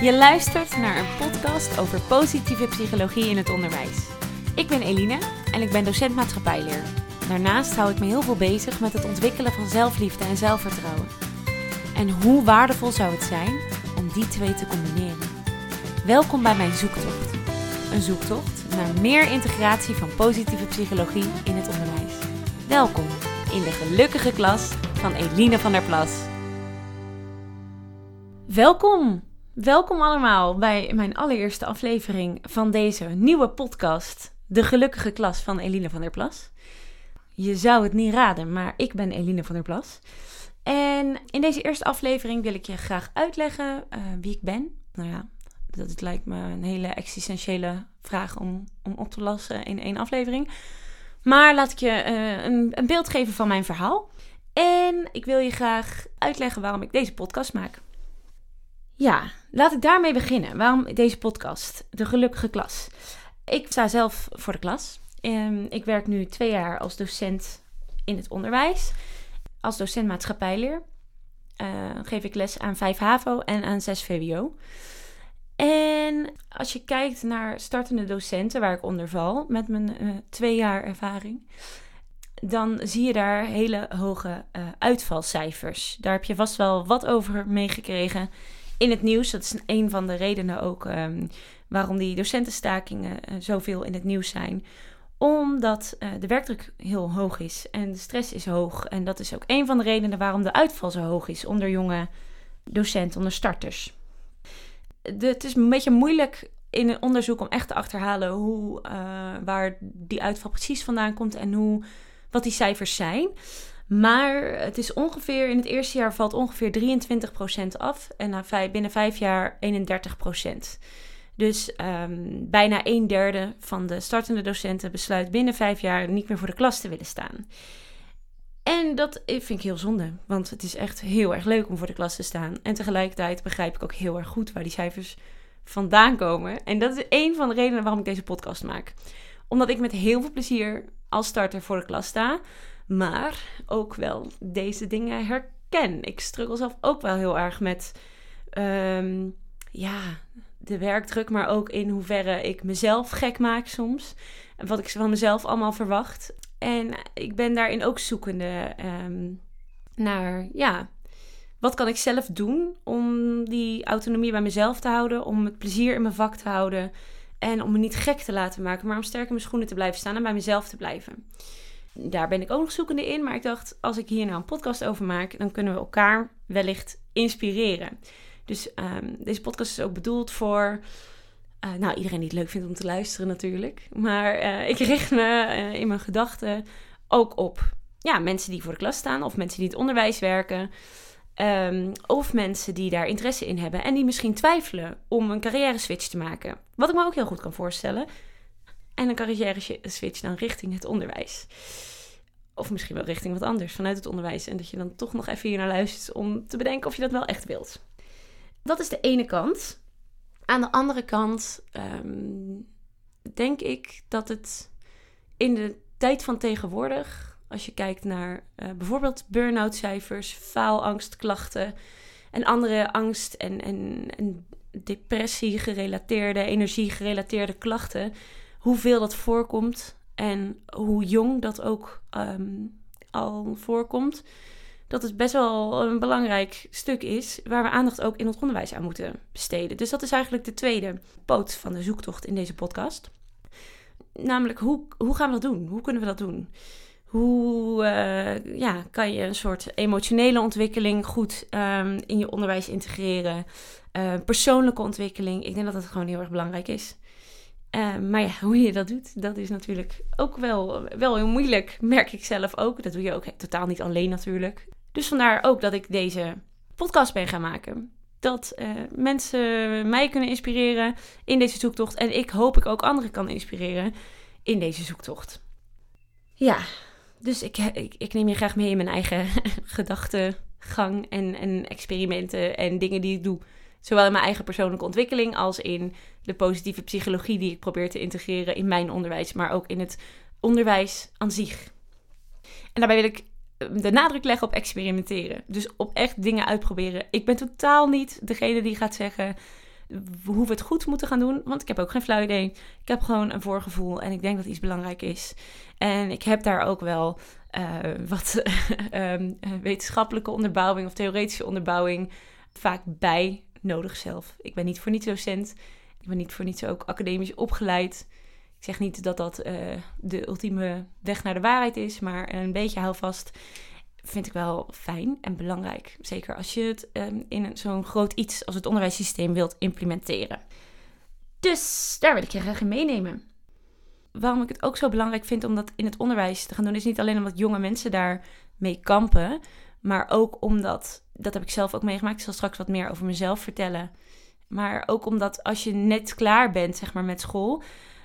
Je luistert naar een podcast over positieve psychologie in het onderwijs. Ik ben Eline en ik ben docent maatschappijleer. Daarnaast hou ik me heel veel bezig met het ontwikkelen van zelfliefde en zelfvertrouwen. En hoe waardevol zou het zijn om die twee te combineren? Welkom bij mijn zoektocht. Een zoektocht naar meer integratie van positieve psychologie in het onderwijs. Welkom in de gelukkige klas van Eline van der Plas. Welkom, welkom allemaal bij mijn allereerste aflevering van deze nieuwe podcast, De Gelukkige Klas van Eline van der Plas. Je zou het niet raden, maar ik ben Eline van der Plas. En in deze eerste aflevering wil ik je graag uitleggen uh, wie ik ben. Nou ja, dat lijkt me een hele existentiële vraag om, om op te lossen in één aflevering. Maar laat ik je uh, een, een beeld geven van mijn verhaal. En ik wil je graag uitleggen waarom ik deze podcast maak. Ja, laat ik daarmee beginnen. Waarom deze podcast? De gelukkige klas. Ik sta zelf voor de klas. Ehm, ik werk nu twee jaar als docent in het onderwijs. Als docent maatschappijleer. Uh, geef ik les aan 5 HAVO en aan 6 VWO. En als je kijkt naar startende docenten, waar ik onder val, met mijn uh, twee jaar ervaring, dan zie je daar hele hoge uh, uitvalcijfers. Daar heb je vast wel wat over meegekregen in het nieuws. Dat is een van de redenen ook um, waarom die docentenstakingen uh, zoveel in het nieuws zijn. Omdat uh, de werkdruk heel hoog is en de stress is hoog. En dat is ook een van de redenen waarom de uitval zo hoog is onder jonge docenten, onder starters. Het is een beetje moeilijk in een onderzoek om echt te achterhalen hoe, uh, waar die uitval precies vandaan komt en hoe, wat die cijfers zijn. Maar het is ongeveer, in het eerste jaar valt ongeveer 23% af. En na vijf, binnen vijf jaar 31%. Dus um, bijna een derde van de startende docenten besluit binnen vijf jaar niet meer voor de klas te willen staan. En dat vind ik heel zonde, want het is echt heel erg leuk om voor de klas te staan. En tegelijkertijd begrijp ik ook heel erg goed waar die cijfers vandaan komen. En dat is een van de redenen waarom ik deze podcast maak. Omdat ik met heel veel plezier als starter voor de klas sta maar ook wel deze dingen herken. Ik struggle zelf ook wel heel erg met um, ja, de werkdruk, maar ook in hoeverre ik mezelf gek maak soms. En wat ik van mezelf allemaal verwacht. En ik ben daarin ook zoekende um, naar, ja, wat kan ik zelf doen om die autonomie bij mezelf te houden, om het plezier in mijn vak te houden en om me niet gek te laten maken, maar om sterk in mijn schoenen te blijven staan en bij mezelf te blijven daar ben ik ook nog zoekende in. Maar ik dacht, als ik hier nou een podcast over maak, dan kunnen we elkaar wellicht inspireren. Dus um, deze podcast is ook bedoeld voor. Uh, nou, iedereen die het leuk vindt om te luisteren natuurlijk. Maar uh, ik richt me uh, in mijn gedachten ook op ja, mensen die voor de klas staan. Of mensen die in het onderwijs werken. Um, of mensen die daar interesse in hebben. En die misschien twijfelen om een carrière switch te maken. Wat ik me ook heel goed kan voorstellen en een carrière switch dan richting het onderwijs. Of misschien wel richting wat anders vanuit het onderwijs. En dat je dan toch nog even hier naar luistert om te bedenken of je dat wel echt wilt. Dat is de ene kant. Aan de andere kant um, denk ik dat het in de tijd van tegenwoordig, als je kijkt naar uh, bijvoorbeeld burn-out cijfers, faalangstklachten en andere angst- en, en, en depressie-gerelateerde, energie-gerelateerde klachten, hoeveel dat voorkomt en hoe jong dat ook um, al voorkomt, dat het best wel een belangrijk stuk is waar we aandacht ook in het onderwijs aan moeten besteden. Dus dat is eigenlijk de tweede poot van de zoektocht in deze podcast. Namelijk, hoe, hoe gaan we dat doen? Hoe kunnen we dat doen? Hoe uh, ja, kan je een soort emotionele ontwikkeling goed um, in je onderwijs integreren? Uh, persoonlijke ontwikkeling. Ik denk dat dat gewoon heel erg belangrijk is. Uh, maar ja, hoe je dat doet, dat is natuurlijk ook wel, wel heel moeilijk. Merk ik zelf ook. Dat doe je ook totaal niet alleen natuurlijk. Dus vandaar ook dat ik deze podcast ben gaan maken. Dat uh, mensen mij kunnen inspireren in deze zoektocht. En ik hoop ik ook anderen kan inspireren in deze zoektocht. Ja, dus ik, ik, ik neem je graag mee in mijn eigen gedachtegang en, en experimenten en dingen die ik doe. Zowel in mijn eigen persoonlijke ontwikkeling als in de positieve psychologie die ik probeer te integreren in mijn onderwijs, maar ook in het onderwijs aan zich. En daarbij wil ik de nadruk leggen op experimenteren. Dus op echt dingen uitproberen. Ik ben totaal niet degene die gaat zeggen hoe we het goed moeten gaan doen. Want ik heb ook geen flauw idee. Ik heb gewoon een voorgevoel en ik denk dat iets belangrijk is. En ik heb daar ook wel uh, wat um, wetenschappelijke onderbouwing of theoretische onderbouwing vaak bij nodig zelf. Ik ben niet voor niets docent. Ik ben niet voor niets ook academisch opgeleid. Ik zeg niet dat dat uh, de ultieme weg naar de waarheid is, maar een beetje houvast vind ik wel fijn en belangrijk. Zeker als je het um, in zo'n groot iets als het onderwijssysteem wilt implementeren. Dus daar wil ik je graag in meenemen. Waarom ik het ook zo belangrijk vind om dat in het onderwijs te gaan doen, is niet alleen omdat jonge mensen daar mee kampen, maar ook omdat, dat heb ik zelf ook meegemaakt, ik zal straks wat meer over mezelf vertellen. Maar ook omdat als je net klaar bent, zeg maar, met school,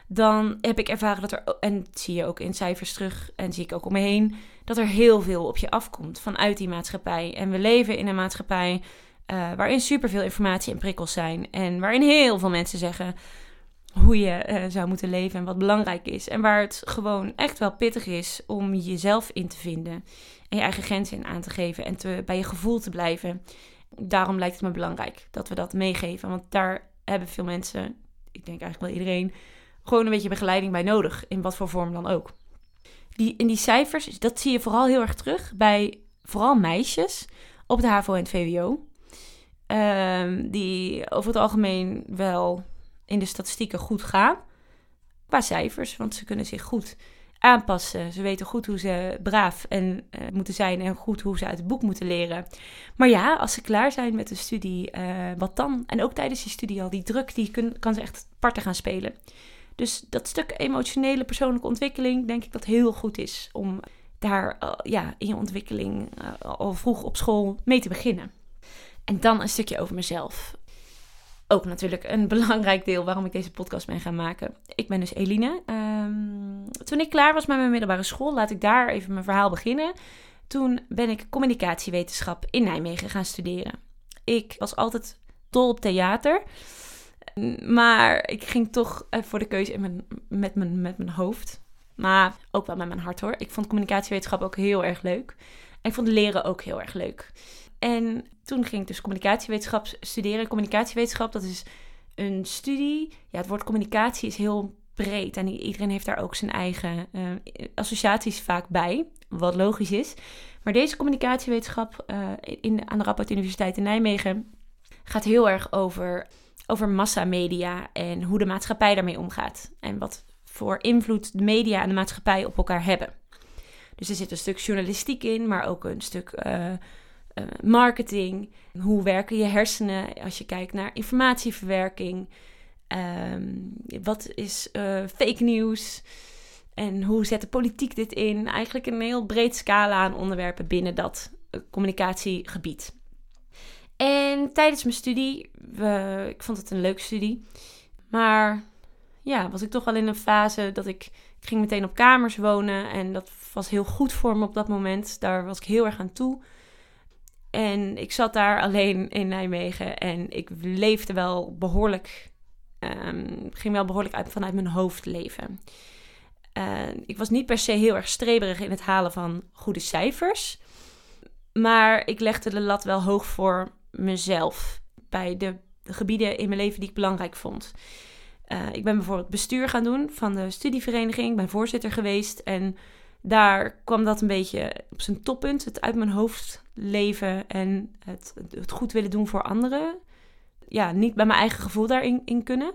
dan heb ik ervaren dat er, en dat zie je ook in cijfers terug en zie ik ook om me heen, dat er heel veel op je afkomt vanuit die maatschappij. En we leven in een maatschappij uh, waarin superveel informatie en prikkels zijn. En waarin heel veel mensen zeggen hoe je uh, zou moeten leven en wat belangrijk is. En waar het gewoon echt wel pittig is om jezelf in te vinden. En je eigen grenzen in aan te geven en te, bij je gevoel te blijven. Daarom lijkt het me belangrijk dat we dat meegeven. Want daar hebben veel mensen, ik denk eigenlijk wel iedereen, gewoon een beetje begeleiding bij nodig. In wat voor vorm dan ook. Die, in die cijfers, dat zie je vooral heel erg terug bij vooral meisjes op de HAVO en het VWO. Um, die over het algemeen wel in de statistieken goed gaan. Qua cijfers, want ze kunnen zich goed aanpassen. Ze weten goed hoe ze braaf en, uh, moeten zijn en goed hoe ze uit het boek moeten leren. Maar ja, als ze klaar zijn met de studie, uh, wat dan? En ook tijdens die studie al, die druk, die kan ze echt parten gaan spelen. Dus dat stuk emotionele persoonlijke ontwikkeling, denk ik dat heel goed is om daar uh, ja, in je ontwikkeling al vroeg op school mee te beginnen. En dan een stukje over mezelf ook natuurlijk een belangrijk deel waarom ik deze podcast ben gaan maken. Ik ben dus Eline. Um, toen ik klaar was met mijn middelbare school, laat ik daar even mijn verhaal beginnen. Toen ben ik communicatiewetenschap in Nijmegen gaan studeren. Ik was altijd dol op theater. Maar ik ging toch voor de keuze in mijn, met, mijn, met mijn hoofd. Maar ook wel met mijn hart hoor. Ik vond communicatiewetenschap ook heel erg leuk. En ik vond leren ook heel erg leuk. En toen ging ik dus communicatiewetenschap studeren. Communicatiewetenschap, dat is een studie. Ja, het woord communicatie is heel breed. En iedereen heeft daar ook zijn eigen uh, associaties vaak bij. Wat logisch is. Maar deze communicatiewetenschap uh, in, aan de Radboud Universiteit in Nijmegen gaat heel erg over, over massamedia en hoe de maatschappij daarmee omgaat. En wat voor invloed de media en de maatschappij op elkaar hebben. Dus er zit een stuk journalistiek in, maar ook een stuk uh, uh, marketing. Hoe werken je hersenen als je kijkt naar informatieverwerking? Um, wat is uh, fake nieuws? En hoe zet de politiek dit in? Eigenlijk een heel breed scala aan onderwerpen binnen dat communicatiegebied. En tijdens mijn studie, ik vond het een leuke studie, maar ja, was ik toch wel in een fase dat ik, ik ging meteen op kamers wonen en dat was heel goed voor me op dat moment. Daar was ik heel erg aan toe. En ik zat daar alleen in Nijmegen en ik leefde wel behoorlijk, um, ging wel behoorlijk uit, vanuit mijn hoofd leven. Uh, ik was niet per se heel erg streberig in het halen van goede cijfers. Maar ik legde de lat wel hoog voor mezelf. Bij de gebieden in mijn leven die ik belangrijk vond. Uh, ik ben bijvoorbeeld bestuur gaan doen van de studievereniging. Ik ben voorzitter geweest. En daar kwam dat een beetje op zijn toppunt. Het uit mijn hoofd leven en het, het goed willen doen voor anderen. Ja, niet bij mijn eigen gevoel daarin in kunnen.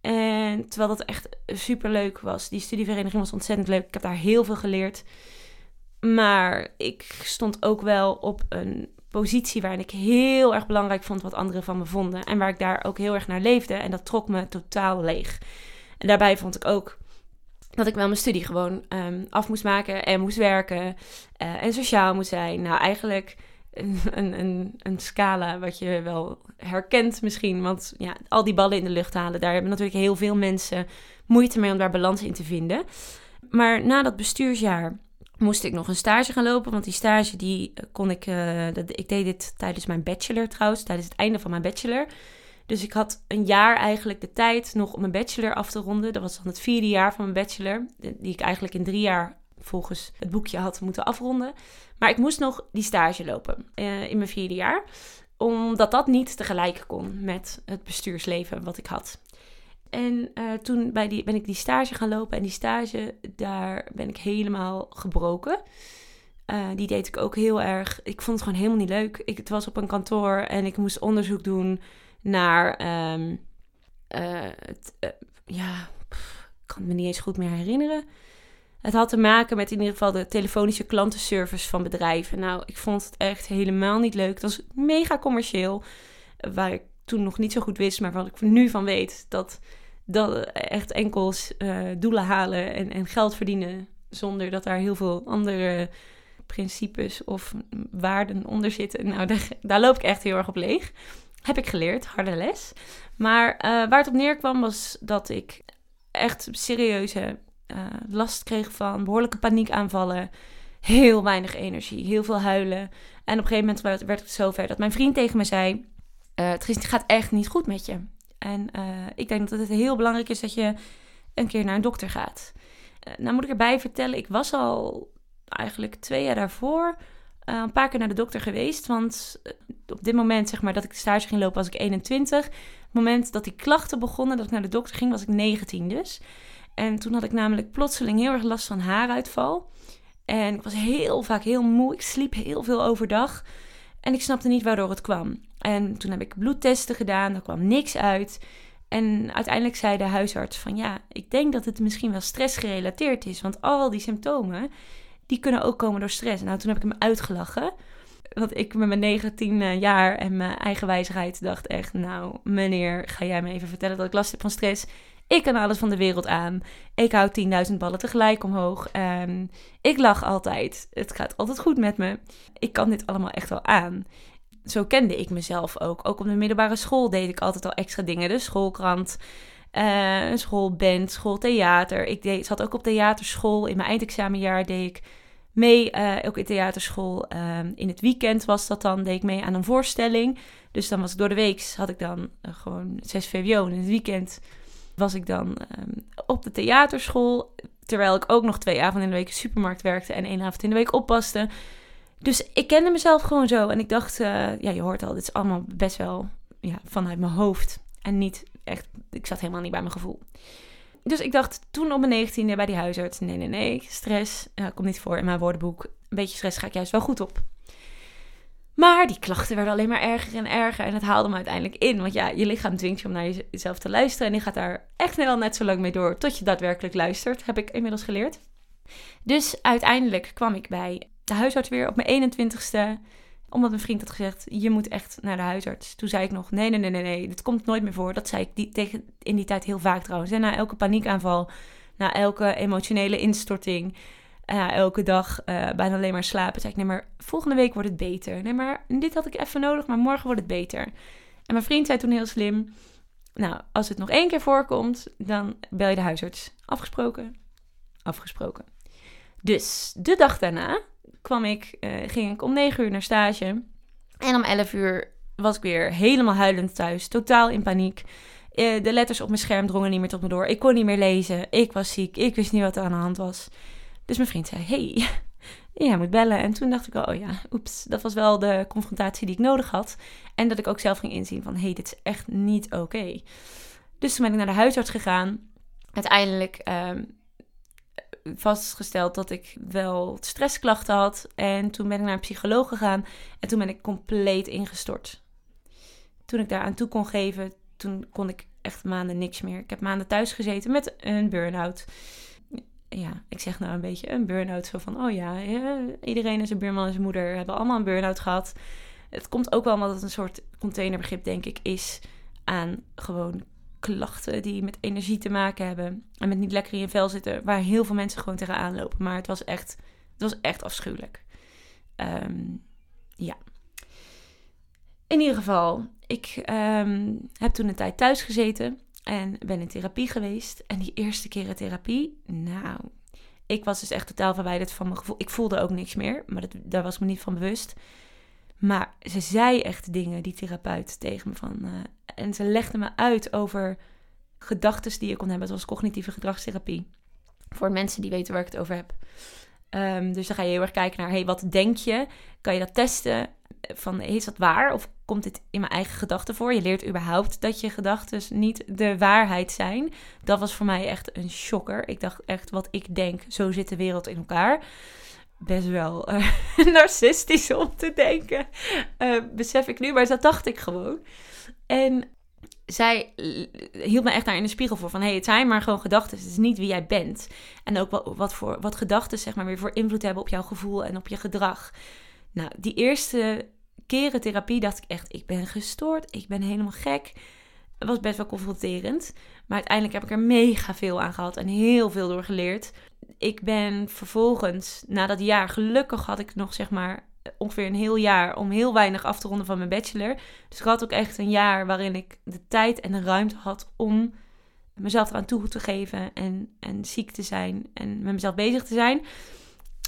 En terwijl dat echt super leuk was. Die studievereniging was ontzettend leuk. Ik heb daar heel veel geleerd. Maar ik stond ook wel op een positie waarin ik heel erg belangrijk vond wat anderen van me vonden. En waar ik daar ook heel erg naar leefde. En dat trok me totaal leeg. En daarbij vond ik ook dat ik wel mijn studie gewoon um, af moest maken en moest werken uh, en sociaal moest zijn. Nou, eigenlijk een, een, een, scala wat je wel herkent misschien. Want ja, al die ballen in de lucht halen, daar hebben natuurlijk heel veel mensen moeite mee om daar balans in te vinden. Maar na dat bestuursjaar moest ik nog een stage gaan lopen. Want die stage die kon ik. Uh, dat, ik deed dit tijdens mijn bachelor trouwens, tijdens het einde van mijn bachelor. Dus ik had een jaar eigenlijk de tijd nog om mijn bachelor af te ronden. Dat was dan het vierde jaar van mijn bachelor. Die ik eigenlijk in drie jaar volgens het boekje had moeten afronden. Maar ik moest nog die stage lopen eh, in mijn vierde jaar. Omdat dat niet tegelijk kon met het bestuursleven wat ik had. En uh, toen bij die, ben ik die stage gaan lopen. En die stage, daar ben ik helemaal gebroken. Uh, die deed ik ook heel erg. Ik vond het gewoon helemaal niet leuk. Ik, het was op een kantoor en ik moest onderzoek doen naar. Um, uh, het, ja, pff, ik kan me niet eens goed meer herinneren. Het had te maken met in ieder geval de telefonische klantenservice van bedrijven. Nou, ik vond het echt helemaal niet leuk. Het was mega commercieel. Waar ik toen nog niet zo goed wist, maar wat ik nu van weet, dat, dat echt enkel uh, doelen halen en, en geld verdienen. Zonder dat daar heel veel andere principes of waarden onder zitten. Nou, daar, daar, loop ik echt heel erg op leeg. Heb ik geleerd, harde les. Maar uh, waar het op neerkwam was dat ik echt serieuze uh, last kreeg van behoorlijke paniekaanvallen. Heel weinig energie, heel veel huilen. En op een gegeven moment werd het zover dat mijn vriend tegen me zei... Uh, het gaat echt niet goed met je. En ik denk dat het heel belangrijk is dat je een keer naar een dokter gaat. nou moet ik erbij vertellen, ik was al eigenlijk twee jaar daarvoor uh, een paar keer naar de dokter geweest. Want eh, op dit moment, zeg maar, dat ik de stage ging lopen, was ik 21. Het moment dat die klachten begonnen, dat ik naar de dokter ging, was ik 19 dus. En toen had ik namelijk plotseling heel erg last van haaruitval. En ik was heel vaak heel moe. Ik sliep heel veel overdag. En ik snapte niet waardoor het kwam. En toen heb ik bloedtesten gedaan. Er kwam niks uit. En uiteindelijk zei de huisarts van ja, ik denk dat het misschien wel stressgerelateerd is. Want al die symptomen, die kunnen ook komen door stress. Nou, toen heb ik hem uitgelachen. Want ik met mijn 19 eh, jaar en mijn eigen wijsheid dacht echt... Nou, meneer, ga jij me even vertellen dat ik last heb van stress? Ik kan alles van de wereld aan. Ik hou 10.000 ballen tegelijk omhoog. En ik lach altijd. Het gaat altijd goed met me. Ik kan dit allemaal echt wel aan. Zo kende ik mezelf ook. Ook op de middelbare school deed ik altijd al extra dingen. De schoolkrant, uh, een schoolband, schooltheater. Ik deed, zat ook op theaterschool. In mijn eindexamenjaar deed ik mee, uh, ook in theaterschool. Uh, in het weekend was dat dan, deed ik mee aan een voorstelling. Dus dan was ik door de week, had ik dan uh, gewoon 6 VWO. En in het weekend was ik dan um, op de theaterschool. Terwijl ik ook nog twee avonden in de week in de supermarkt werkte en één avond in de week oppaste. Dus ik kende mezelf gewoon zo. En ik dacht, ja, je hoort al, dit is allemaal best wel ja, vanuit mijn hoofd. En niet echt, ik zat helemaal niet bij mijn gevoel. Dus ik dacht toen op mijn negentiende bij die huisarts, nee, nee, nee, stress uh, komt niet voor in mijn woordenboek. Een beetje stress ga ik juist wel goed op. Maar die klachten werden alleen maar erger en erger en het haalde me uiteindelijk in. Want ja, je lichaam dwingt je om naar jezelf te luisteren en je gaat daar echt wel net zo lang mee door tot je daadwerkelijk luistert, heb ik inmiddels geleerd. Dus uiteindelijk kwam ik bij de huisarts weer op mijn 21ste omdat mijn vriend had gezegd, je moet echt naar de huisarts. Toen zei ik nog, nee, nee, nee, nee, nee, dit komt nooit meer voor. Dat zei ik die, tegen, in die tijd heel vaak trouwens. En na elke paniekaanval, na elke emotionele instorting, uh, elke dag uh, bijna alleen maar slapen, zei ik, nee, maar volgende week wordt het beter. Nee, maar dit had ik even nodig, maar morgen wordt het beter. En mijn vriend zei toen heel slim, nou, als het nog één keer voorkomt, dan bel je de huisarts. Afgesproken? Afgesproken. Dus de dag daarna kwam ik, uh, ging ik om 9 uur naar stage. En om 11 uur was ik weer helemaal huilend thuis, totaal in paniek. Uh, de letters op mijn scherm drongen niet meer tot me door. Ik kon niet meer lezen. Ik was ziek. Ik wist niet wat er aan de hand was. Dus mijn vriend zei: Hey, jij moet bellen. En toen dacht ik: Oh ja, oeps. Dat was wel de confrontatie die ik nodig had. En dat ik ook zelf ging inzien: van hey, dit is echt niet oké. Dus toen ben ik naar de huisarts gegaan. Uiteindelijk ehm, vastgesteld dat ik wel stressklachten had. En toen ben ik naar een psycholoog gegaan. En toen ben ik compleet ingestort. Toen ik daar aan toe kon geven, toen kon ik echt maanden niks meer. Ik heb maanden thuis gezeten met een burn-out. Ja, ik zeg nou een beetje een burn-out. Zo van, oh ja, iedereen en zijn buurman en zijn moeder hebben allemaal een burn-out gehad. Het komt ook wel omdat het een soort containerbegrip, denk ik, is aan gewoon klachten die met energie te maken hebben. En met niet lekker in je vel zitten. Waar heel veel mensen gewoon tegenaan lopen. Maar het was echt, het was echt afschuwelijk. Um, ja. In ieder geval, ik um, heb toen een tijd thuis gezeten. En ben in therapie geweest. En die eerste keer in therapie, nou, ik was dus echt totaal verwijderd van mijn gevoel. Ik voelde ook niks meer, maar dat, daar was ik me niet van bewust. Maar ze zei echt dingen, die therapeut, tegen me van... Uh, en ze legde me uit over gedachten die je kon hebben. Het was cognitieve gedragstherapie. Voor mensen die weten waar ik het over heb. Ehm, dus dan ga je heel erg kijken naar, hey, wat denk je? Kan je dat testen? Van, is dat waar? Of komt dit in mijn eigen gedachten voor? Je leert überhaupt dat je gedachten niet de waarheid zijn. Dat was voor mij echt een shocker. Ik dacht echt, wat ik denk, zo zit de wereld in elkaar. Best wel uh, narcistisch om te denken, uh, besef ik nu. Maar dat dacht ik gewoon. En zij hield me echt daar in de spiegel voor. Van hé, hey, het zijn maar gewoon gedachten. Het is niet wie jij bent. En ook wat, wat, voor, wat gedachten zeg maar weer voor invloed hebben op jouw gevoel en op je gedrag. Nou, die eerste keren therapie dacht ik echt, ik ben gestoord. Ik ben helemaal gek. Het was best wel confronterend. Maar uiteindelijk heb ik er mega veel aan gehad en heel veel door geleerd. Ik ben vervolgens, na dat jaar, gelukkig had ik nog zeg maar ongeveer een heel jaar om heel weinig af te ronden van mijn bachelor. Dus ik had ook echt een jaar waarin ik de tijd en de ruimte had om mezelf eraan toe te geven en, en ziek te zijn en met mezelf bezig te zijn.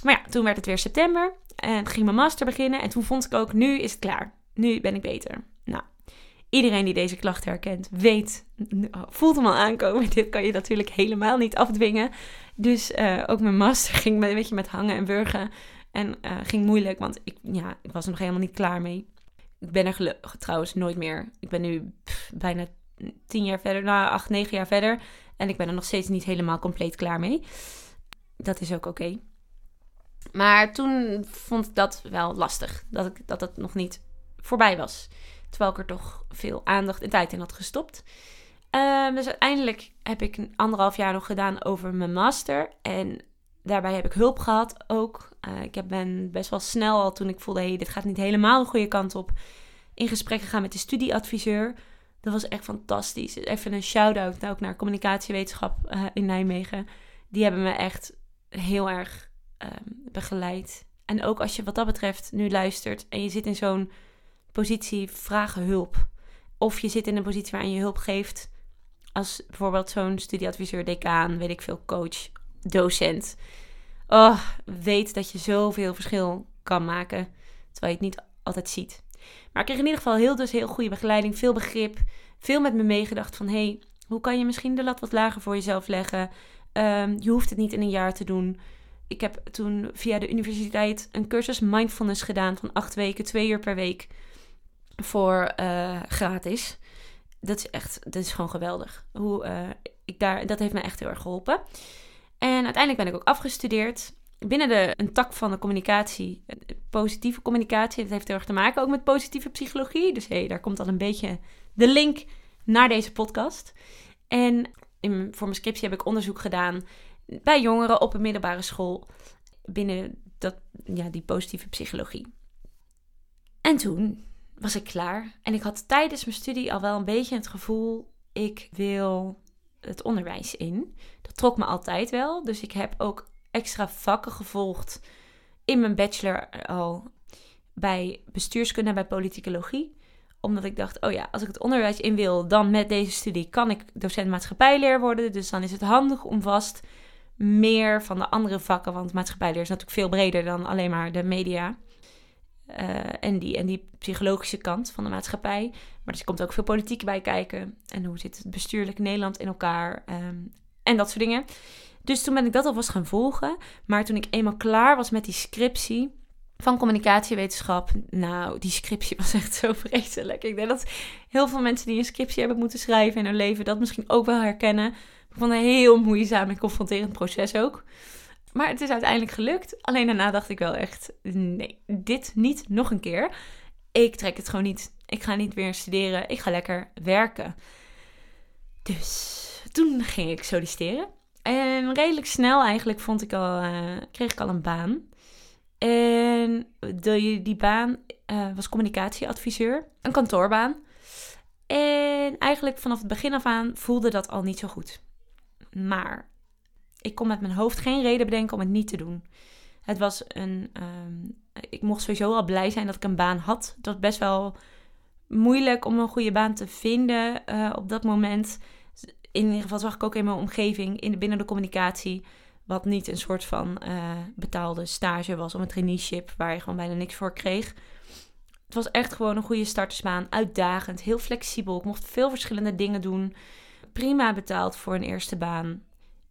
Maar ja, toen werd het weer september en ging mijn master beginnen. En toen vond ik ook, nu is het klaar. Nu ben ik beter. Iedereen die deze klachten herkent, weet, voelt hem al aankomen. Dit kan je natuurlijk helemaal niet afdwingen. Dus uh, ook mijn master ging een beetje met hangen en burgen. En uh, ging moeilijk, want ik, ja, ik was er nog helemaal niet klaar mee. Ik ben er gelukkig trouwens nooit meer. Ik ben nu bijna tien jaar verder, nou acht, negen jaar verder. En ik ben er nog steeds niet helemaal compleet klaar mee. Dat is ook oké. Maar toen vond ik dat wel lastig. Dat, ik, dat het nog niet voorbij was. Terwijl ik er toch veel aandacht en tijd in had gestopt. Uh, dus uiteindelijk heb ik anderhalf jaar nog gedaan over mijn master. En daarbij heb ik hulp gehad ook. Uh, ik ben best wel snel al toen ik voelde, hey, dit gaat niet helemaal de goede kant op, in gesprek gegaan met de studieadviseur. Dat was echt fantastisch. Even een shout-out ook naar communicatiewetenschap uh, in Nijmegen. Die hebben me echt heel erg uh, begeleid. En ook als je wat dat betreft nu luistert en je zit in zo'n positie, vragen hulp. Of je zit in een positie waarin je hulp geeft. Als bijvoorbeeld zo'n studieadviseur, decaan, weet ik veel, coach, docent. Oh, weet dat je zoveel verschil kan maken, terwijl je het niet altijd ziet. Maar ik kreeg in ieder geval heel, dus heel goede begeleiding, veel begrip, veel met me meegedacht van hey, hoe kan je misschien de lat wat lager voor jezelf leggen? Um, je hoeft het niet in een jaar te doen. Ik heb toen via de universiteit een cursus mindfulness gedaan van acht weken, twee uur per week voor uh, gratis. Dat is echt, dat is gewoon geweldig. Hoe, uh, ik daar, dat heeft me echt heel erg geholpen. En uiteindelijk ben ik ook afgestudeerd binnen de, een tak van de communicatie, positieve communicatie. Dat heeft heel erg te maken ook met positieve psychologie. Dus hey, daar komt al een beetje de link naar deze podcast. En in, voor mijn scriptie heb ik onderzoek gedaan bij jongeren op een middelbare school binnen dat, ja, die positieve psychologie. En toen was ik klaar en ik had tijdens mijn studie al wel een beetje het gevoel: ik wil het onderwijs in. Dat trok me altijd wel. Dus ik heb ook extra vakken gevolgd in mijn bachelor al bij bestuurskunde en bij politicologie. Omdat ik dacht, oh ja, als ik het onderwijs in wil, dan met deze studie kan ik docent maatschappijleer worden. Dus dan is het handig om vast meer van de andere vakken, want maatschappijleer is natuurlijk veel breder dan alleen maar de media. Uh, en, die, en die psychologische kant van de maatschappij. Maar er komt ook veel politiek bij kijken. En hoe zit het bestuurlijk Nederland in elkaar? Um, en dat soort dingen. Dus toen ben ik dat alvast gaan volgen. Maar toen ik eenmaal klaar was met die scriptie van communicatiewetenschap. Nou, die scriptie was echt zo vreselijk. Ik denk dat heel veel mensen die een scriptie hebben moeten schrijven in hun leven dat misschien ook wel herkennen. Ik vond een heel moeizaam en confronterend proces ook. Maar het is uiteindelijk gelukt. Alleen daarna dacht ik wel echt: nee, dit niet nog een keer. Ik trek het gewoon niet. Ik ga niet weer studeren. Ik ga lekker werken. Dus toen ging ik solliciteren. En redelijk snel eigenlijk vond ik al, uh, kreeg ik al een baan. En de, die baan uh, was communicatieadviseur. Een kantoorbaan. En eigenlijk vanaf het begin af aan voelde dat al niet zo goed. Maar ik kon met mijn hoofd geen reden bedenken om het niet te doen. Het was een. Um, ik mocht sowieso al blij zijn dat ik een baan had. Het was best wel moeilijk om een goede baan te vinden uh, op dat moment. In ieder geval zag ik ook in mijn omgeving, in binnen de communicatie, wat niet een soort van uh, betaalde stage was om een traineeship waar je gewoon bijna niks voor kreeg. Het was echt gewoon een goede startersbaan, uitdagend, heel flexibel. Ik mocht veel verschillende dingen doen. Prima betaald voor een eerste baan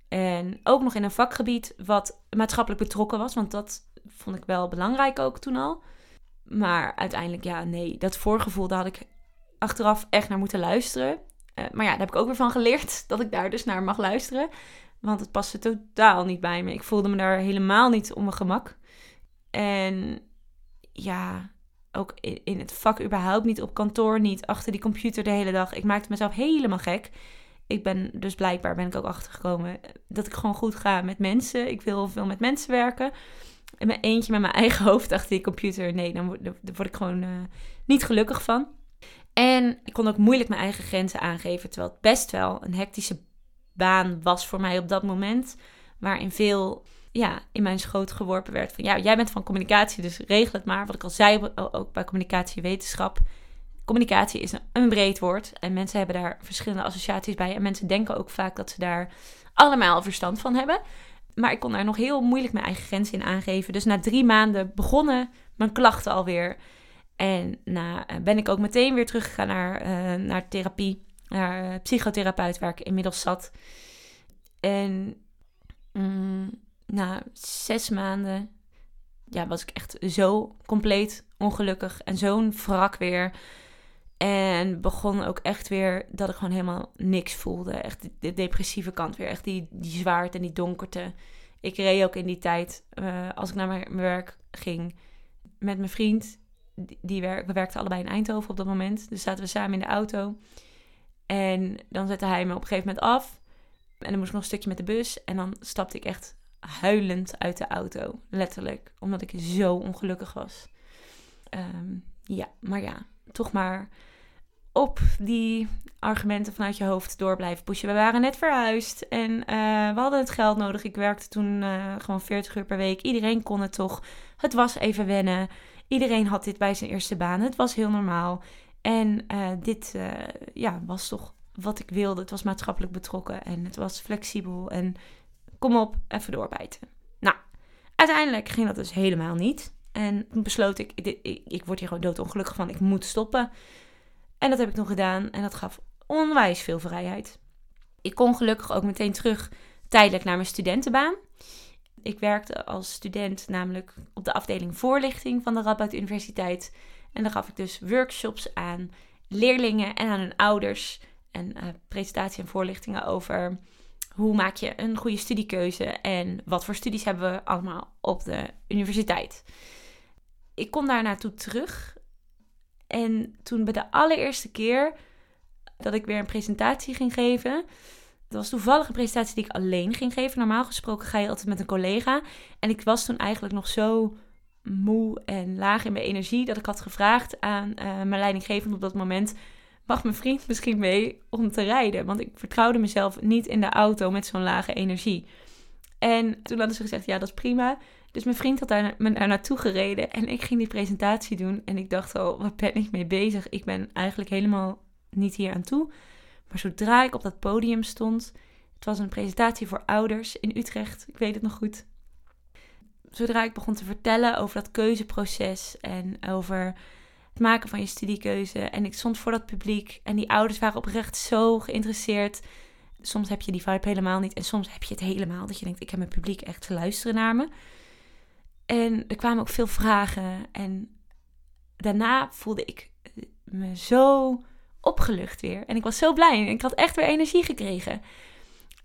En ook nog in een vakgebied wat maatschappelijk betrokken was. Want dat vond ik wel belangrijk ook toen al. Maar uiteindelijk, ja, nee, dat voorgevoel, daar had ik achteraf echt naar moeten luisteren. Uh, maar ja, daar heb ik ook weer van geleerd dat ik daar dus naar mag luisteren. Want het paste totaal niet bij me. Ik voelde me daar helemaal niet op mijn gemak. En ja, ook in het vak überhaupt niet, op kantoor niet, achter die computer de hele dag. Ik maakte mezelf helemaal gek. Ik ben dus blijkbaar ben ik ook achtergekomen dat ik gewoon goed ga met mensen. Ik wil veel met mensen werken. En mijn eentje met mijn eigen hoofd achter die computer, nee, dan word, ik gewoon uh, niet gelukkig van. En ik kon ook moeilijk mijn eigen grenzen aangeven, terwijl het best wel een hectische baan was voor mij op dat moment. Waarin veel ja, in mijn schoot geworpen werd van ja, jij bent van communicatie, dus regel het maar. Wat ik al zei, ook bij communicatiewetenschap. Communicatie is een, breed woord en mensen hebben daar verschillende associaties bij. En mensen denken ook vaak dat ze daar allemaal verstand van hebben. Maar ik kon daar nog heel moeilijk mijn eigen grenzen in aangeven. Dus na drie maanden begonnen mijn klachten alweer. En na, eh, ben ik ook meteen weer teruggegaan naar, uh, naar therapie, naar uh, psychotherapeut, waar ik inmiddels zat. En mm, na zes maanden ja, was ik echt zo compleet ongelukkig en zo'n wrak weer. En begon ook echt weer dat ik gewoon helemaal niks voelde. Echt de depressieve kant weer. Echt die, die zwaarte en die donkerte. Ik reed ook in die tijd, uh, als ik naar mijn werk ging, met mijn vriend. Die, die we werkten allebei in Eindhoven op dat moment. Dus zaten we samen in de auto. En dan zette hij me op een gegeven moment af. En dan moest ik nog een stukje met de bus. En dan stapte ik echt huilend uit de auto. Letterlijk. Omdat ik zo ongelukkig was. Ehm, ja, maar ja, toch maar op die argumenten vanuit je hoofd door blijven pushen. We waren net verhuisd en uh, we hadden het geld nodig. Ik werkte toen uh, gewoon 40 uur per week. Iedereen kon het toch. Het was even wennen. Iedereen had dit bij zijn eerste baan. Het was heel normaal. En uh, dit ja, was toch wat ik wilde. Het was maatschappelijk betrokken en het was flexibel. En kom op, even doorbijten. Nou, uiteindelijk ging dat dus helemaal niet. En toen besloot ik, ik, ik, word hier gewoon doodongelukkig van, ik moet stoppen. En dat heb ik nog gedaan en dat gaf onwijs veel vrijheid. Ik kon gelukkig ook meteen terug tijdelijk naar mijn studentenbaan. Ik werkte als student namelijk op de afdeling voorlichting van de Radboud Universiteit. En dan gaf ik dus workshops aan leerlingen en aan hun ouders. En uh, presentatie en voorlichtingen over hoe maak je een goede studiekeuze en wat voor studies hebben we allemaal op de universiteit. Ik kom daar naartoe terug en toen bij de allereerste keer dat ik weer een presentatie ging geven, dat was toevallig een presentatie die ik alleen ging geven. Normaal gesproken ga je altijd met een collega. En ik was toen eigenlijk nog zo moe en laag in mijn energie dat ik had gevraagd aan uh, mijn leidinggevende op dat moment mag mijn vriend misschien mee om te rijden? Want ik vertrouwde mezelf niet in de auto met zo'n lage energie. En toen hadden ze gezegd, ja, dat is prima. Dus mijn vriend had me daar naartoe gereden en ik ging die presentatie doen. En ik dacht al, wat ben ik mee bezig? Ik ben eigenlijk helemaal niet hier aan toe. Maar zodra ik op dat podium stond, het was een presentatie voor ouders in Utrecht, ik weet het nog goed. Zodra ik begon te vertellen over dat keuzeproces en over maken van je studiekeuze. En ik stond voor dat publiek en die ouders waren oprecht zo geïnteresseerd. Soms heb je die vibe helemaal niet en soms heb je het helemaal. Dat je denkt, ik heb mijn publiek echt te luisteren naar me. En er kwamen ook veel vragen. En daarna voelde ik me zo opgelucht weer. En ik was zo blij. En ik had echt weer energie gekregen.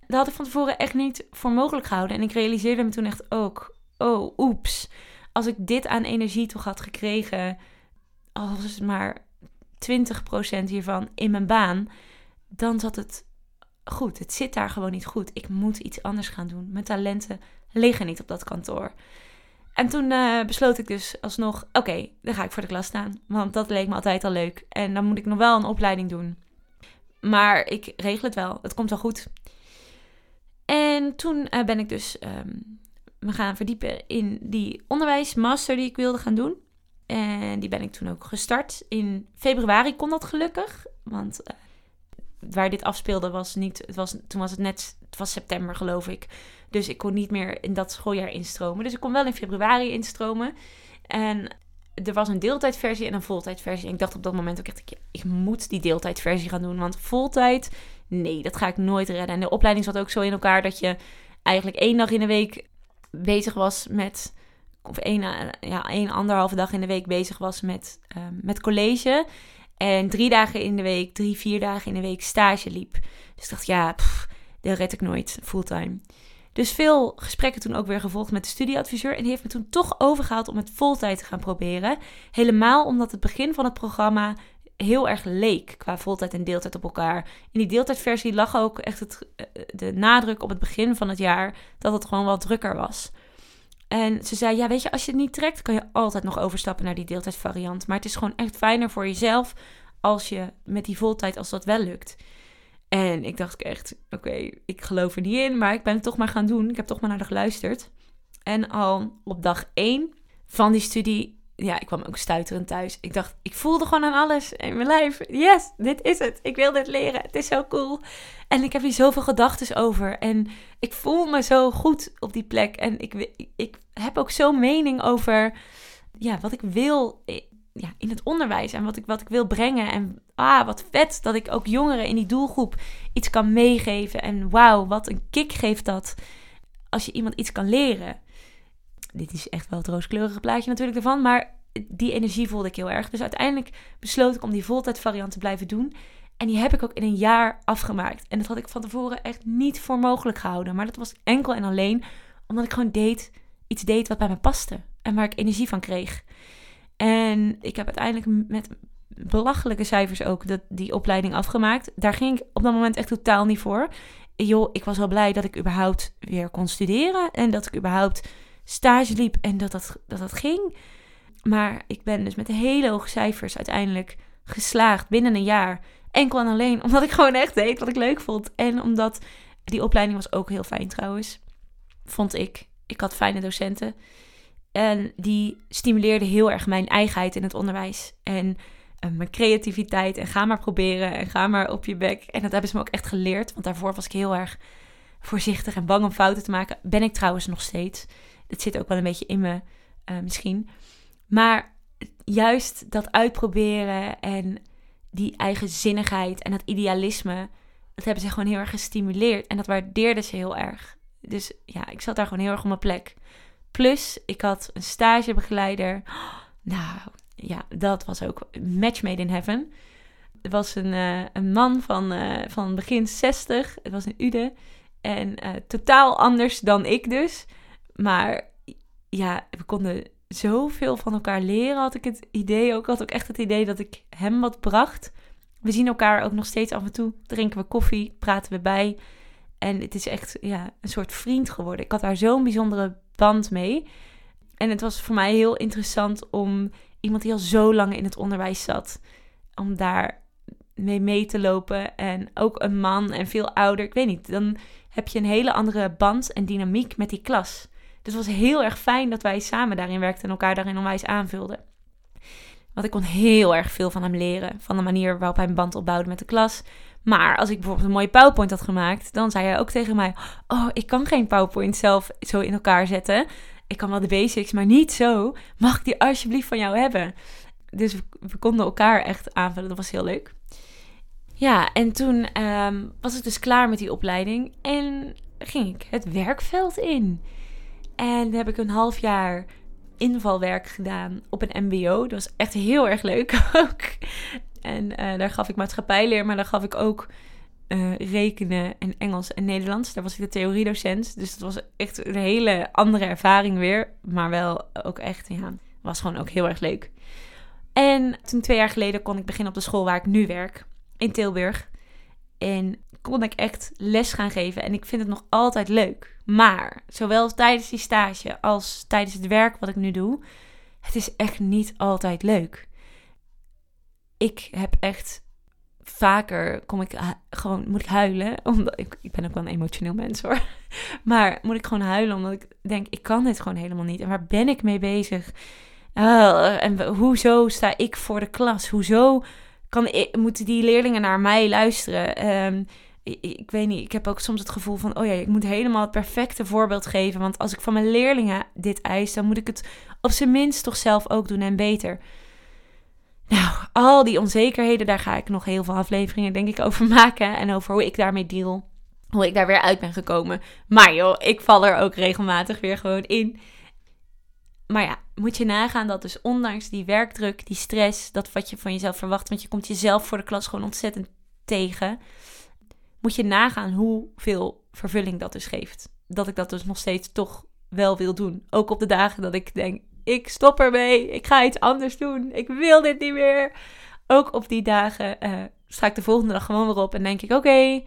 Dat had ik van tevoren echt niet voor mogelijk gehouden. En ik realiseerde me toen echt ook: oh, oeps. Als ik dit aan energie toch had gekregen als het maar 20% hiervan in mijn baan, dan zat het goed. Het zit daar gewoon niet goed. Ik moet iets anders gaan doen. Mijn talenten liggen niet op dat kantoor. En toen uh, besloot ik dus alsnog, oké, dan ga ik voor de klas staan. Want dat leek me altijd al leuk. En dan moet ik nog wel een opleiding doen. Maar ik regel het wel. Het komt wel goed. En toen uh, ben ik dus um, me gaan verdiepen in die onderwijsmaster die ik wilde gaan doen. En die ben ik toen ook gestart. In februari kon dat gelukkig. Want uh, waar dit afspeelde was niet. Het was, toen was het net. Het was september, geloof ik. Dus ik kon niet meer in dat schooljaar instromen. Dus ik kon wel in februari instromen. En er was een deeltijdversie en een voltijdversie. En ik dacht op dat moment ook echt, ik, moet die deeltijdversie gaan doen. Want voltijd, nee, dat ga ik nooit redden. En de opleiding zat ook zo in elkaar dat je eigenlijk één dag in de week bezig was met, of één, eh, ja, één anderhalve dag in de week bezig was met, ehm, met college. En drie dagen in de week, drie, vier dagen in de week stage liep. Dus ik dacht, ja, pff, dat red ik nooit fulltime. Dus veel gesprekken toen ook weer gevolgd met de studieadviseur. En die heeft me toen toch overgehaald om het voltijd te gaan proberen. Helemaal omdat het begin van het programma heel erg leek qua voltijd en deeltijd op elkaar. In die deeltijdversie lag ook echt het, eh, de nadruk op het begin van het jaar dat het gewoon wat drukker was. En ze zei: Ja, weet je, als je het niet trekt, kan je altijd nog overstappen naar die deeltijdvariant. Maar het is gewoon echt fijner voor jezelf als je met die voltijd, als dat wel lukt. En ik dacht echt: Oké, ik geloof er niet in, maar ik ben het toch maar gaan doen. Ik heb toch maar naar haar geluisterd. En al op dag 1 van die studie ja, ik kwam ook stuiterend thuis. Ik dacht, ik voelde gewoon aan alles in mijn lijf. Yes, dit is het. Ik wil dit leren. Het is zo cool. En ik heb hier zoveel gedachten over. En ik voel me zo goed op die plek. En ik, ik heb ook zo'n mening over ja, wat ik wil ja, in het onderwijs. En wat ik, wat ik wil brengen. En ah, wat vet dat ik ook jongeren in die doelgroep iets kan meegeven. En wauw, wat een kick geeft dat als je iemand iets kan leren dit is echt wel het rooskleurige plaatje natuurlijk ervan. Maar die energie voelde ik heel erg. Dus uiteindelijk besloot ik om die voltijd variant te blijven doen. En die heb ik ook in een jaar afgemaakt. En dat had ik van tevoren echt niet voor mogelijk gehouden. Maar dat was enkel en alleen omdat ik gewoon deed, iets deed wat bij me paste. En waar ik energie van kreeg. En ik heb uiteindelijk met belachelijke cijfers ook dat, die opleiding afgemaakt. Daar ging ik op dat moment echt totaal niet voor. Joh, ik was wel blij dat ik überhaupt weer kon studeren. En dat ik überhaupt stage liep en dat dat, dat dat ging. Maar ik ben dus met hele hoge cijfers uiteindelijk geslaagd binnen een jaar. Enkel en alleen omdat ik gewoon echt deed wat ik leuk vond. En omdat die opleiding was ook heel fijn trouwens. Vond ik. Ik had fijne docenten. En die stimuleerden heel erg mijn eigenheid in het onderwijs. En uh, mijn creativiteit. En ga maar proberen. En ga maar op je bek. En dat hebben ze me ook echt geleerd. Want daarvoor was ik heel erg voorzichtig en bang om fouten te maken. Ben ik trouwens nog steeds. Het zit ook wel een beetje in me uh, misschien. Maar juist dat uitproberen en die eigenzinnigheid en dat idealisme, dat hebben ze gewoon heel erg gestimuleerd. En dat waardeerden ze heel erg. Dus ja, ik zat daar gewoon heel erg op mijn plek. Plus, ik had een stagebegeleider. nou, ja, dat was ook match made in heaven. Er was een, uh, een man van, uh, van begin 60. Het was een Ude. En totaal anders dan ik dus. Maar ja, we konden zoveel van elkaar leren, had ik het idee. Ook had ook echt het idee dat ik hem wat bracht. We zien elkaar ook nog steeds af en toe. Drinken we koffie, praten we bij. En het is echt ja, een soort vriend geworden. Ik had daar zo'n bijzondere band mee. En het was voor mij heel interessant om iemand die al zo lang in het onderwijs zat, om daar mee mee te lopen. En ook een man en veel ouder. Ik weet niet, dan heb je een hele andere band en dynamiek met die klas. Dus het was heel erg fijn dat wij samen daarin werkten en elkaar daarin onwijs aanvulden. Want ik kon heel erg veel van hem leren. Van de manier waarop hij een band opbouwde met de klas. Maar als ik bijvoorbeeld een mooie PowerPoint had gemaakt, dan zei hij ook tegen mij: Oh, ik kan geen PowerPoint zelf zo in elkaar zetten. Ik kan wel de basics, maar niet zo. Mag ik die alsjeblieft van jou hebben? Dus we, konden elkaar echt aanvullen. Dat was heel leuk. Ja, en toen ehm, was ik dus klaar met die opleiding en ging ik het werkveld in. En heb ik een half jaar invalwerk gedaan op een MBO. Dat was echt heel erg leuk ook. En uh, daar gaf ik maatschappijleer, maar daar gaf ik ook uh, rekenen en Engels en Nederlands. Daar was ik de theoriedocent. Dus dat was echt een hele andere ervaring weer. Maar wel ook echt, ja, was gewoon ook heel erg leuk. En toen twee jaar geleden kon ik beginnen op de school waar ik nu werk, in Tilburg. En kon ik echt les gaan geven. En ik vind het nog altijd leuk. Maar zowel tijdens die stage als tijdens het werk wat ik nu doe, het is echt niet altijd leuk. Ik heb echt vaker kom ik gewoon moet ik huilen omdat ik, ik ben ook wel een emotioneel mens hoor. Maar moet ik gewoon huilen omdat ik denk ik kan dit gewoon helemaal niet. En waar ben ik mee bezig? Uh, en hoezo sta ik voor de klas? Hoezo kan moeten die leerlingen naar mij luisteren? Um, ik, ik, weet niet, ik heb ook soms het gevoel van, oh ja, ik moet helemaal het perfecte voorbeeld geven. Want als ik van mijn leerlingen dit eis, dan moet ik het op zijn minst toch zelf ook doen en beter. Nou, al die onzekerheden, daar ga ik nog heel veel afleveringen denk ik over maken. En over hoe ik daarmee deal. Hoe ik daar weer uit ben gekomen. Maar joh, ik val er ook regelmatig weer gewoon in. Maar ja, moet je nagaan dat dus ondanks die werkdruk, die stress, dat wat je van jezelf verwacht, want je komt jezelf voor de klas gewoon ontzettend tegen, moet je nagaan hoeveel vervulling dat dus geeft. Dat ik dat dus nog steeds toch wel wil doen. Ook op de dagen dat ik denk, ik stop ermee, ik ga iets anders doen, ik wil dit niet meer. Ook op die dagen uh, ik de volgende dag gewoon weer op en denk ik, oké,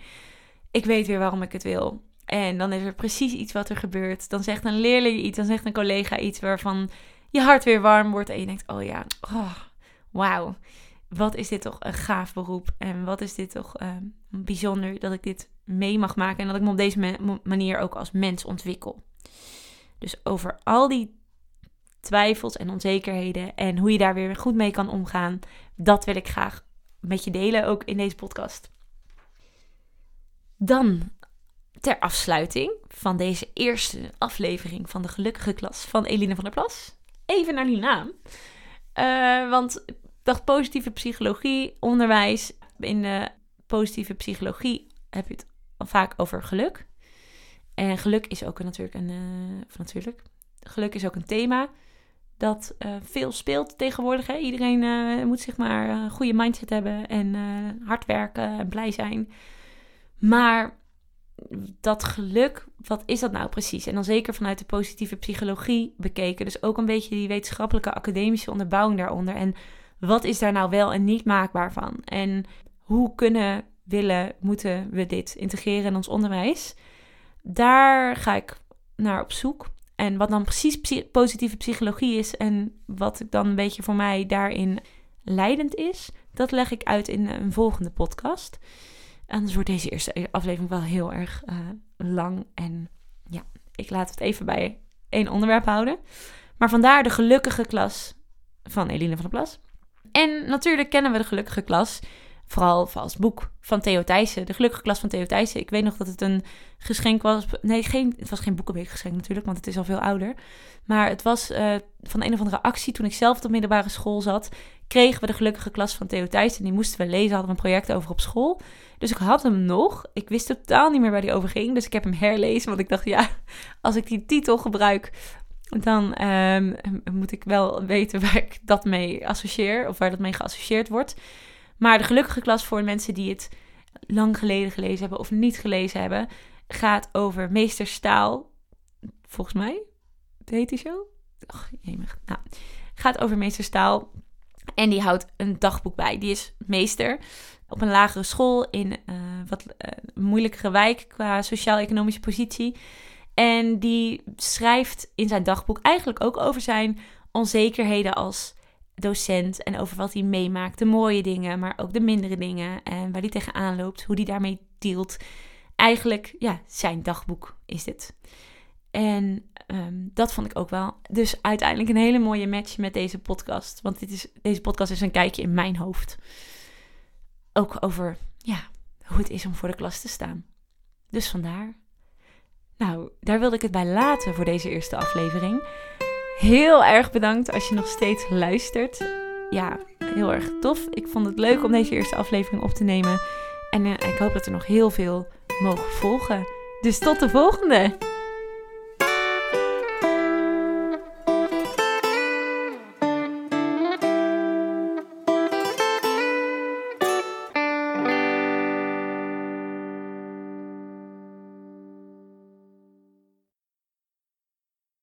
ik weet weer waarom ik het wil. En dan is er precies iets wat er gebeurt. Dan zegt een leerling iets, dan zegt een collega iets waarvan je hart weer warm wordt. En je denkt, oh ja, oh, wauw. Wat is dit toch een gaaf beroep. En wat is dit toch uh, bijzonder dat ik dit mee mag maken. En dat ik me op deze manier ook als mens ontwikkel. Dus over al die twijfels en onzekerheden en hoe je daar weer goed mee kan omgaan. Dat wil ik graag met je delen, ook in deze podcast. Dan ter afsluiting van deze eerste aflevering van de gelukkige klas van Eline van der Plas. Even naar die naam. Uh, want ik dacht positieve psychologie, onderwijs. In de positieve psychologie heb je het vaak over geluk. En geluk is ook natuurlijk een. Of natuurlijk. Geluk is ook een thema dat uh, veel speelt tegenwoordig. Hè? Iedereen moet zich maar een goede mindset hebben en hard werken en blij zijn. Maar dat geluk, wat is dat nou precies? En dan zeker vanuit de positieve psychologie bekeken. Dus ook een beetje die wetenschappelijke academische onderbouwing daaronder. En wat is daar nou wel en niet maakbaar van? En hoe kunnen, willen, moeten we dit integreren in ons onderwijs? Daar ga ik naar op zoek. En wat dan precies positieve psychologie is en wat dan een beetje voor mij daarin leidend is, dat leg ik uit in een volgende podcast. Anders wordt deze eerste aflevering wel heel erg uh, lang. En ja, ik laat het even bij één onderwerp houden. Maar vandaar de gelukkige klas van Eline van der Plas. En natuurlijk kennen we de gelukkige klas. Vooral als boek van Theo Thijssen. De gelukkige klas van Theo Thijssen. Ik weet nog dat het een geschenk was. Nee, geen, het was geen boekenweekgeschenk natuurlijk, want het is al veel ouder. Maar het was uh, van een of andere actie toen ik zelf op de middelbare school zat. Kregen we de gelukkige klas van Theo Thijssen. Die moesten we lezen, hadden we een project over op school. Dus ik had hem nog. Ik wist totaal niet meer waar die over ging. Dus ik heb hem herlezen. Want ik dacht, ja, als ik die titel gebruik, dan um, moet ik wel weten waar ik dat mee associeer. Of waar dat mee geassocieerd wordt. Maar de gelukkige klas voor mensen die het lang geleden gelezen hebben of niet gelezen hebben, gaat over meester Staal. Volgens mij heet die zo. Och, jemig. Nou, gaat over meester Staal. En die houdt een dagboek bij. Die is meester op een lagere school in uh, wat uh, moeilijkere wijk qua sociaal-economische positie. En die schrijft in zijn dagboek eigenlijk ook over zijn onzekerheden als docent en over wat hij meemaakt. De mooie dingen, maar ook de mindere dingen en waar hij tegenaan loopt, hoe hij daarmee dealt. Eigenlijk, ja, zijn dagboek is dit. En um, dat vond ik ook wel. Dus uiteindelijk een hele mooie match met deze podcast. Want dit is, deze podcast is een kijkje in mijn hoofd. Ook over ja, hoe het is om voor de klas te staan. Dus vandaar. Nou, daar wilde ik het bij laten voor deze eerste aflevering. Heel erg bedankt als je nog steeds luistert. Ja, heel erg tof. Ik vond het leuk om deze eerste aflevering op te nemen. En uh, ik hoop dat er nog heel veel mogen volgen. Dus tot de volgende!